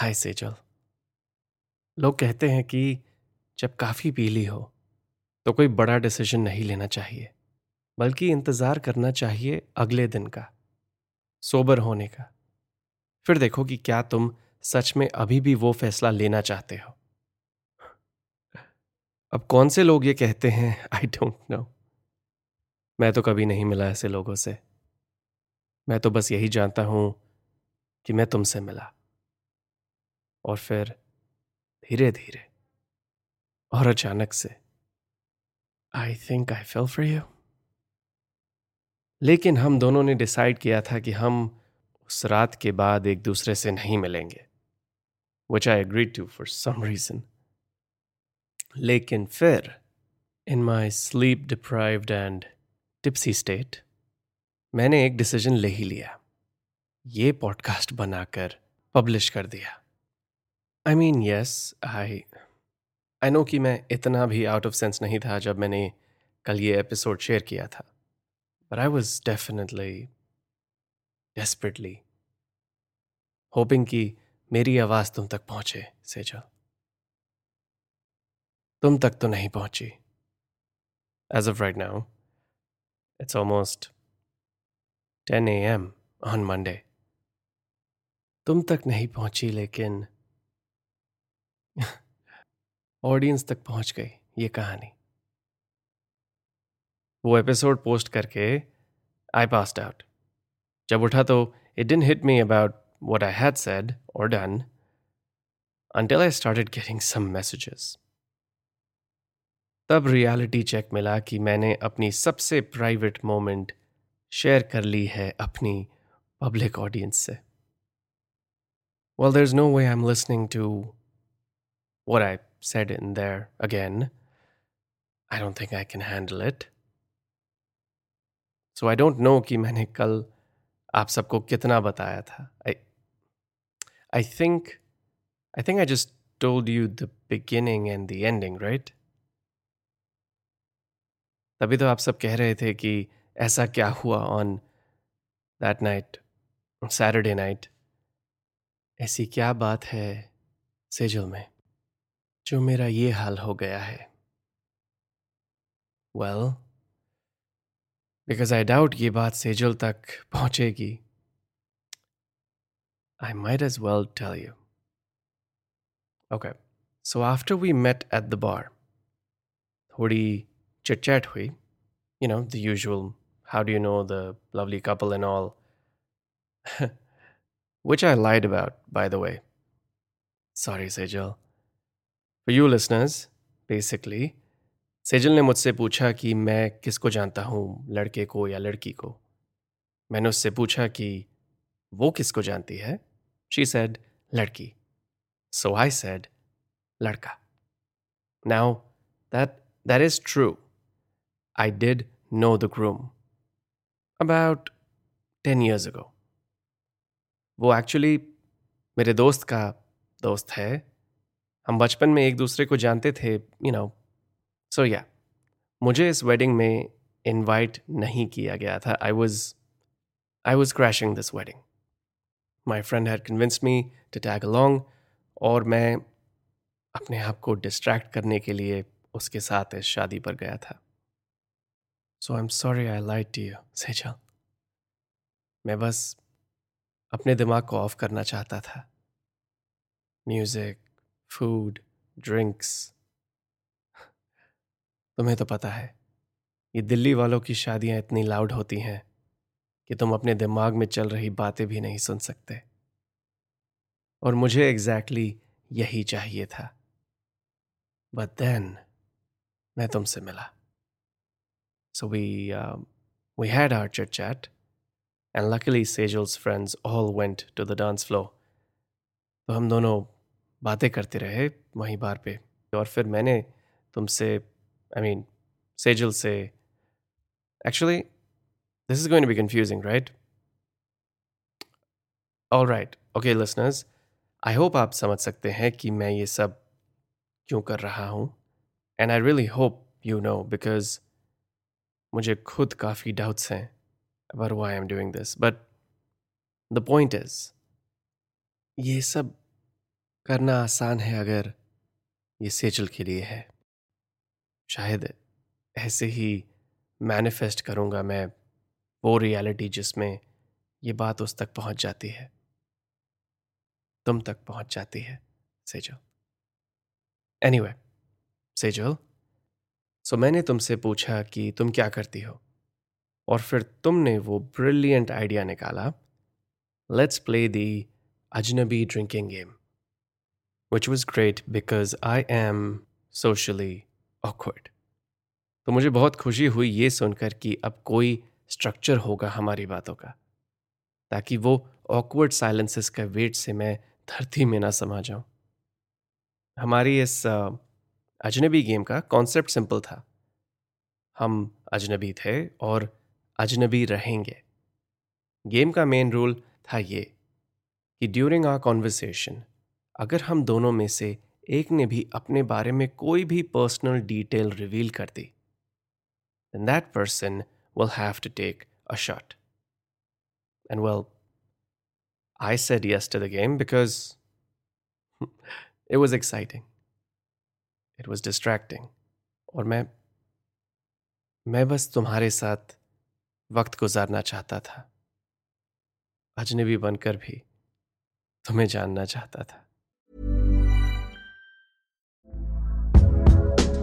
हाय सेजल। लोग कहते हैं कि जब काफ़ी पी ली हो तो कोई बड़ा डिसीज़न नहीं लेना चाहिए, बल्कि इंतज़ार करना चाहिए अगले दिन का, सोबर होने का। फिर देखो कि क्या तुम सच में अभी भी वो फैसला लेना चाहते हो। अब कौन से लोग ये कहते हैं? आई डोंट नो मैं तो कभी नहीं मिला ऐसे लोगों से। मैं तो बस यही जानता हूँ कि मैं तुमसे मिला। और फिर धीरे धीरे और अचानक से I think I fell for you लेकिन हम दोनों ने डिसाइड किया था कि हम उस रात के बाद एक दूसरे से नहीं मिलेंगे which I agree to for some reason लेकिन फिर in my sleep deprived and tipsy state मैंने एक डिसीज़न ले ही लिया। ये पॉडकास्ट बनाकर पब्लिश कर दिया। I mean yes I I know कि मैं इतना भी आउट ऑफ़ सेंस नहीं था जब मैंने कल ये एपिसोड शेयर किया था। But I was definitely desperately hoping कि मेरी आवाज़ तुम तक पहुँचे, सेजल। तुम तक तो नहीं पहुँची। As of right now it's almost ten A M on Monday तुम तक नहीं पहुँची लेकिन ऑडियंस तक पहुँच गई ये कहानी। वो एपिसोड पोस्ट करके आई पास्ड आउट जब उठा तो it didn't hit me about what I had said or done until I started getting some messages. तब रियलिटी चेक मिला कि मैंने अपनी सबसे प्राइवेट मोमेंट शेयर कर ली है अपनी पब्लिक ऑडियंस से। Well, there's no way am listening to what I said in there again. I don't think I can handle it. So I don't know कि मैंने कल आप सबको कितना बताया था I, I think I think I just told you the beginning and the ending, right? तभी तो आप सब कह रहे थे कि ऐसा क्या हुआ on that night Saturday night ऐसी क्या बात है सेजल में जो मेरा ये हाल हो गया है। वेल बिकॉज़ आई डाउट ये बात सेजल तक पहुंचेगी। I might as well tell you okay so after we met at the bar थोड़ी चिटचैट हुई you know the usual how do you know the lovely couple and all which I lied about by the way sorry Sejal For you listeners, basically, Sejal ने मुझसे पूछा कि मैं किसको जानता हूँ लड़के को या लड़की को। मैंने उससे पूछा कि वो किसको जानती है? शी सेड लड़की. सो आई सेड लड़का. Now that that is true I did know the groom about 10 years ago. वो एक्चुअली मेरे दोस्त का दोस्त है। हम बचपन में एक दूसरे को जानते थे यू नो सो या मुझे इस वेडिंग में इनवाइट नहीं किया गया था. I was I was crashing this wedding my friend had convince me to tag along और मैं अपने आप को डिस्ट्रैक्ट करने के लिए उसके साथ इस शादी पर गया था। So I am sorry I lied to you Sejal मैं बस अपने दिमाग को ऑफ़ करना चाहता था। म्यूज़िक फ़ूड ड्रिंक्स तुम्हें तो पता है, ये दिल्ली वालों की शादियाँ इतनी लाउड होती हैं कि तुम अपने दिमाग में चल रही बातें भी नहीं सुन सकते। और मुझे एग्जैक्टली exactly यही चाहिए था। बट देन मैं तुमसे मिला। So we we had our chitchat and luckily Sejal's friends all went to the dance floor तो हम दोनों बातें करते रहे वहीं बार पे। और फिर मैंने तुमसे आई मीन सेजल से actually this is going to be confusing right all right okay listeners I hope आप समझ सकते हैं कि मैं ये सब क्यों कर रहा हूँ। And I really hope you know because मुझे खुद काफ़ी डाउट्स हैं about I am doing this but the point is ये सब करना आसान है अगर ये सेजल के लिए है। शायद ऐसे ही मैनिफेस्ट करूँगा मैं वो रियलिटी जिसमें ये बात उस तक पहुँच जाती है। तुम तक पहुँच जाती है, सेजल। एनीवे सेजल सो मैंने तुमसे पूछा कि तुम क्या करती हो? और फिर तुमने वो ब्रिलियंट आइडिया निकाला लेट्स प्ले दी अजनबी drinking game which was great because I am socially awkward तो मुझे बहुत खुशी हुई ये सुनकर कि अब कोई स्ट्रक्चर होगा हमारी बातों का, ताकि वो ऑकवर्ड साइलेंसेस का वेट से मैं धरती में ना समा जाऊँ। हमारी इस अजनबी गेम का कॉन्सेप्ट सिंपल था। हम अजनबी थे और अजनबी रहेंगे। गेम का मेन रूल था ये कि ड्यूरिंग आर कॉन्वर्सेशन अगर हम दोनों में से एक ने भी अपने बारे में कोई भी पर्सनल डिटेल रिवील कर दी then that person will have to take a shot and well I said yes to the game because it was exciting it was distracting और मैं मैं बस तुम्हारे साथ वक्त गुजारना चाहता था। अजनबी बनकर भी तुम्हें जानना चाहता था।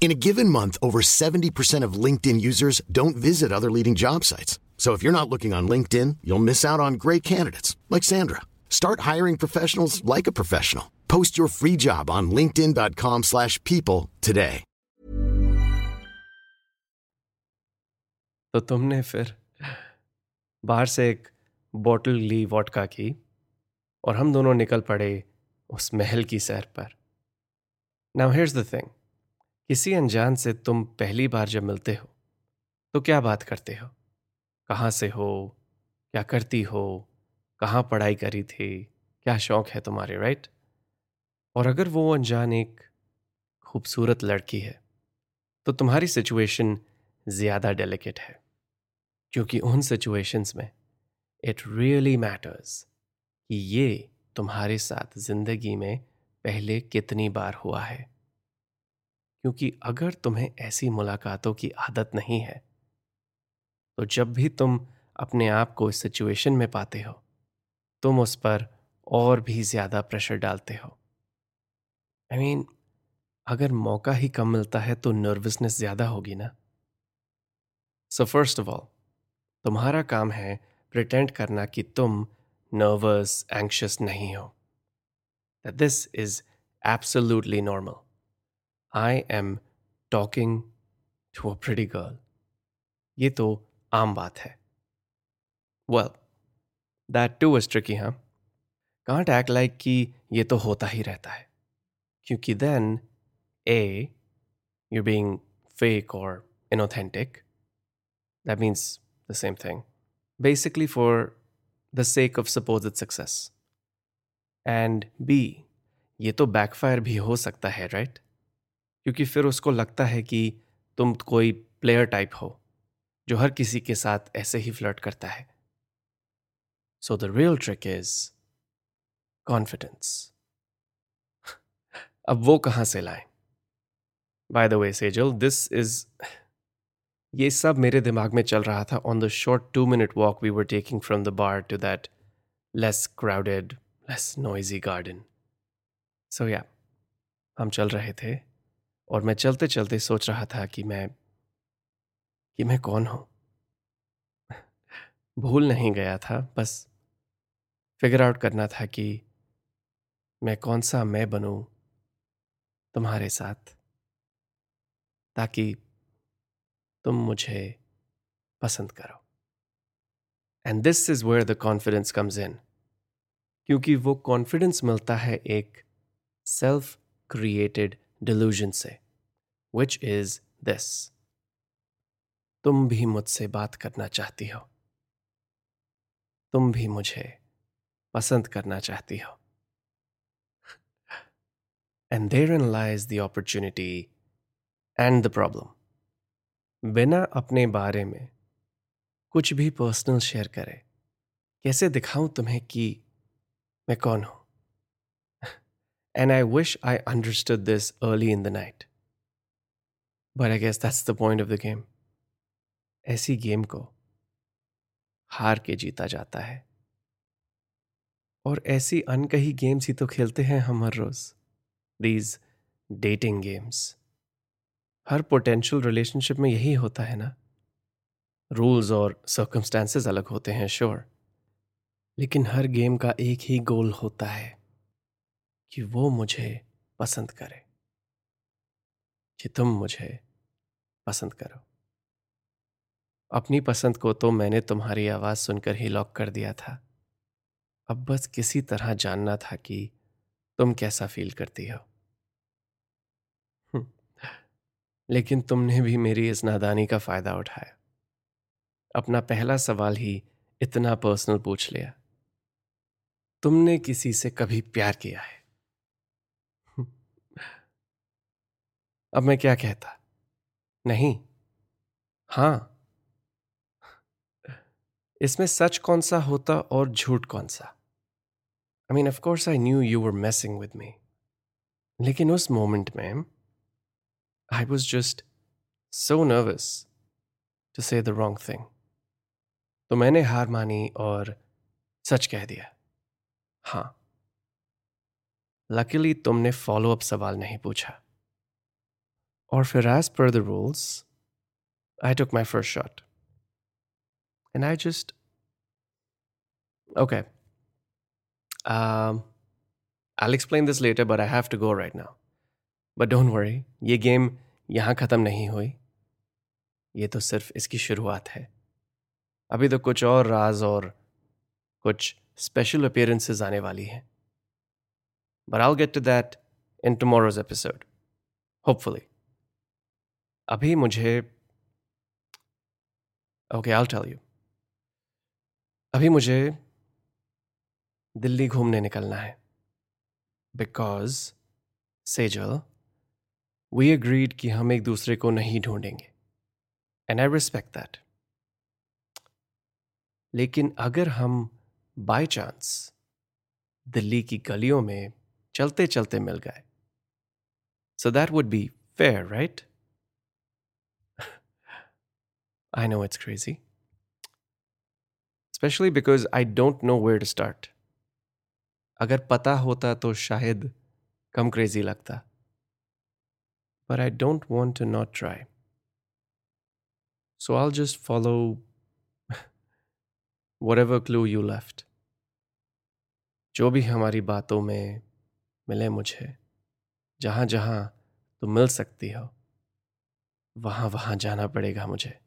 In a given month, over 70% of LinkedIn users don't visit other leading job sites. So if you're not looking on LinkedIn, you'll miss out on great candidates like Sandra. Start hiring professionals like a professional. Post your free job on linkedin.com/people today. तो तुमने फिर बाहर से एक बोतल ली वोटका की और हम दोनों निकल पड़े उस महल की सैर पर नाउ हियर्स द थिंग किसी अनजान से तुम पहली बार जब मिलते हो तो क्या बात करते हो? कहाँ से हो? क्या करती हो? कहाँ पढ़ाई करी थी? क्या शौक है तुम्हारे राइट और अगर वो अनजान एक खूबसूरत लड़की है तो तुम्हारी सिचुएशन ज़्यादा डेलिकेट है, क्योंकि उन सिचुएशंस में इट रियली मैटर्स कि ये तुम्हारे साथ ज़िंदगी में पहले कितनी बार हुआ है। क्योंकि अगर तुम्हें ऐसी मुलाकातों की आदत नहीं है तो जब भी तुम अपने आप को इस सिचुएशन में पाते हो तुम उस पर और भी ज़्यादा प्रेशर डालते हो। आई I मीन mean, अगर मौका ही कम मिलता है तो नर्वसनेस ज़्यादा होगी ना? सो फ़र्स्ट ऑफ़ ऑल तुम्हारा काम है प्रिटेंड करना कि तुम नर्वस एंक्शस नहीं हो। This is absolutely normal I am talking to a pretty girl ये तो आम बात है। Well that too is tricky हाँ। कांट एक्ट लाइक कि ये तो होता ही रहता है। क्योंकि then are you being fake और inauthentic. That means the same thing. Basically for the sake of supposed success. And b, ये तो बैकफायर भी हो सकता है राइट right? क्योंकि फिर उसको लगता है कि तुम कोई प्लेयर टाइप हो, जो हर किसी के साथ ऐसे ही फ्लर्ट करता है। So the real trick is confidence अब वो कहाँ से लाए? By the way Sejal this is ये सब मेरे दिमाग में चल रहा था। On the short two minute walk we were taking from the bar to that less crowded less noisy garden so yeah हम चल रहे थे। और मैं चलते चलते सोच रहा था कि मैं कि मैं कौन हूँ? भूल नहीं गया था, बस फिगर आउट करना था कि मैं कौन सा मैं बनूं तुम्हारे साथ, ताकि तुम मुझे पसंद करो। And this is where the confidence comes in क्योंकि वो कॉन्फिडेंस मिलता है एक सेल्फ क्रिएटेड डिल्यूजन से। विच इज़ दिस तुम भी मुझसे बात करना चाहती हो। तुम भी मुझे पसंद करना चाहती हो। And therein lies the opportunity and the problem बिना अपने बारे में कुछ भी पर्सनल शेयर करे, कैसे दिखाऊँ तुम्हें कि मैं कौन हूँ? And I wish I understood this early in the night but I guess that's the point of the game ऐसी गेम को हार के जीता जाता है। और ऐसी अनकही गेम्स ही तो खेलते हैं हम हर रोज। दीज डेटिंग गेम्स हर पोटेंशियल रिलेशनशिप में यही होता है ना। रूल्स और सर्कमस्टांसेस अलग होते हैं श्योर लेकिन हर गेम का एक ही गोल होता है कि वो मुझे पसंद करे। कि तुम मुझे पसंद करो। अपनी पसंद को तो मैंने तुम्हारी आवाज़ सुनकर ही लॉक कर दिया था। अब बस किसी तरह जानना था कि तुम कैसा फील करती हो। हम्म, लेकिन तुमने भी मेरी इस नादानी का फ़ायदा उठाया। अपना पहला सवाल ही इतना पर्सनल पूछ लिया। तुमने किसी से कभी प्यार किया है? अब मैं क्या कहता? नहीं। हाँ। इसमें सच कौन सा होता और झूठ कौन सा? I mean of course I knew you were messing with me लेकिन उस मोमेंट में I was just so nervous to say the wrong thing तो मैंने हार मानी और सच कह दिया। हाँ। लकीली तुमने फॉलो अप सवाल नहीं पूछा। और फिर as per the rules I took my first shot And I just, okay. Um, I'll explain this later, but I have to go right now. But don't worry, ये game यहाँ ख़त्म नहीं हुई ये तो सिर्फ़ इसकी शुरुआत है अभी तो कुछ और राज और कुछ स्पेशल अपीयरेंसेस आने वाली हैं but I get to that in tomorrow's episode hopefully अभी मुझे ओके आई टेल यू अभी मुझे दिल्ली घूमने निकलना है। बिकॉज़ सेजल वी एग्रीड कि हम एक दूसरे को नहीं ढूंढेंगे। एंड आई रिस्पेक्ट दैट लेकिन अगर हम बाय चांस दिल्ली की गलियों में चलते चलते मिल गए। So that would be fair right? I know it's crazy. Especially because I don't know where to start. अगर पता होता तो शायद कम क्रेजी लगता. But I don't want to not try. So I'll just follow whatever clue you left. जो भी हमारी बातों में मिले मुझे जहाँ जहाँ तुम मिल सकती हो वहाँ वहाँ जाना पड़ेगा मुझे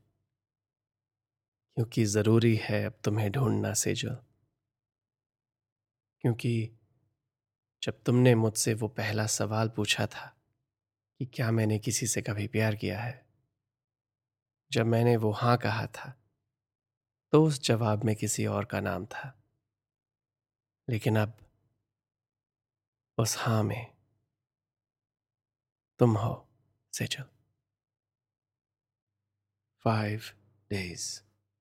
क्योंकि ज़रूरी है अब तुम्हें ढूंढना सेजल। क्योंकि जब तुमने मुझसे वो पहला सवाल पूछा था कि क्या मैंने किसी से कभी प्यार किया है, जब मैंने वो हाँ कहा था तो उस जवाब में किसी और का नाम था। लेकिन अब उस हाँ में तुम हो, Sejal. Five days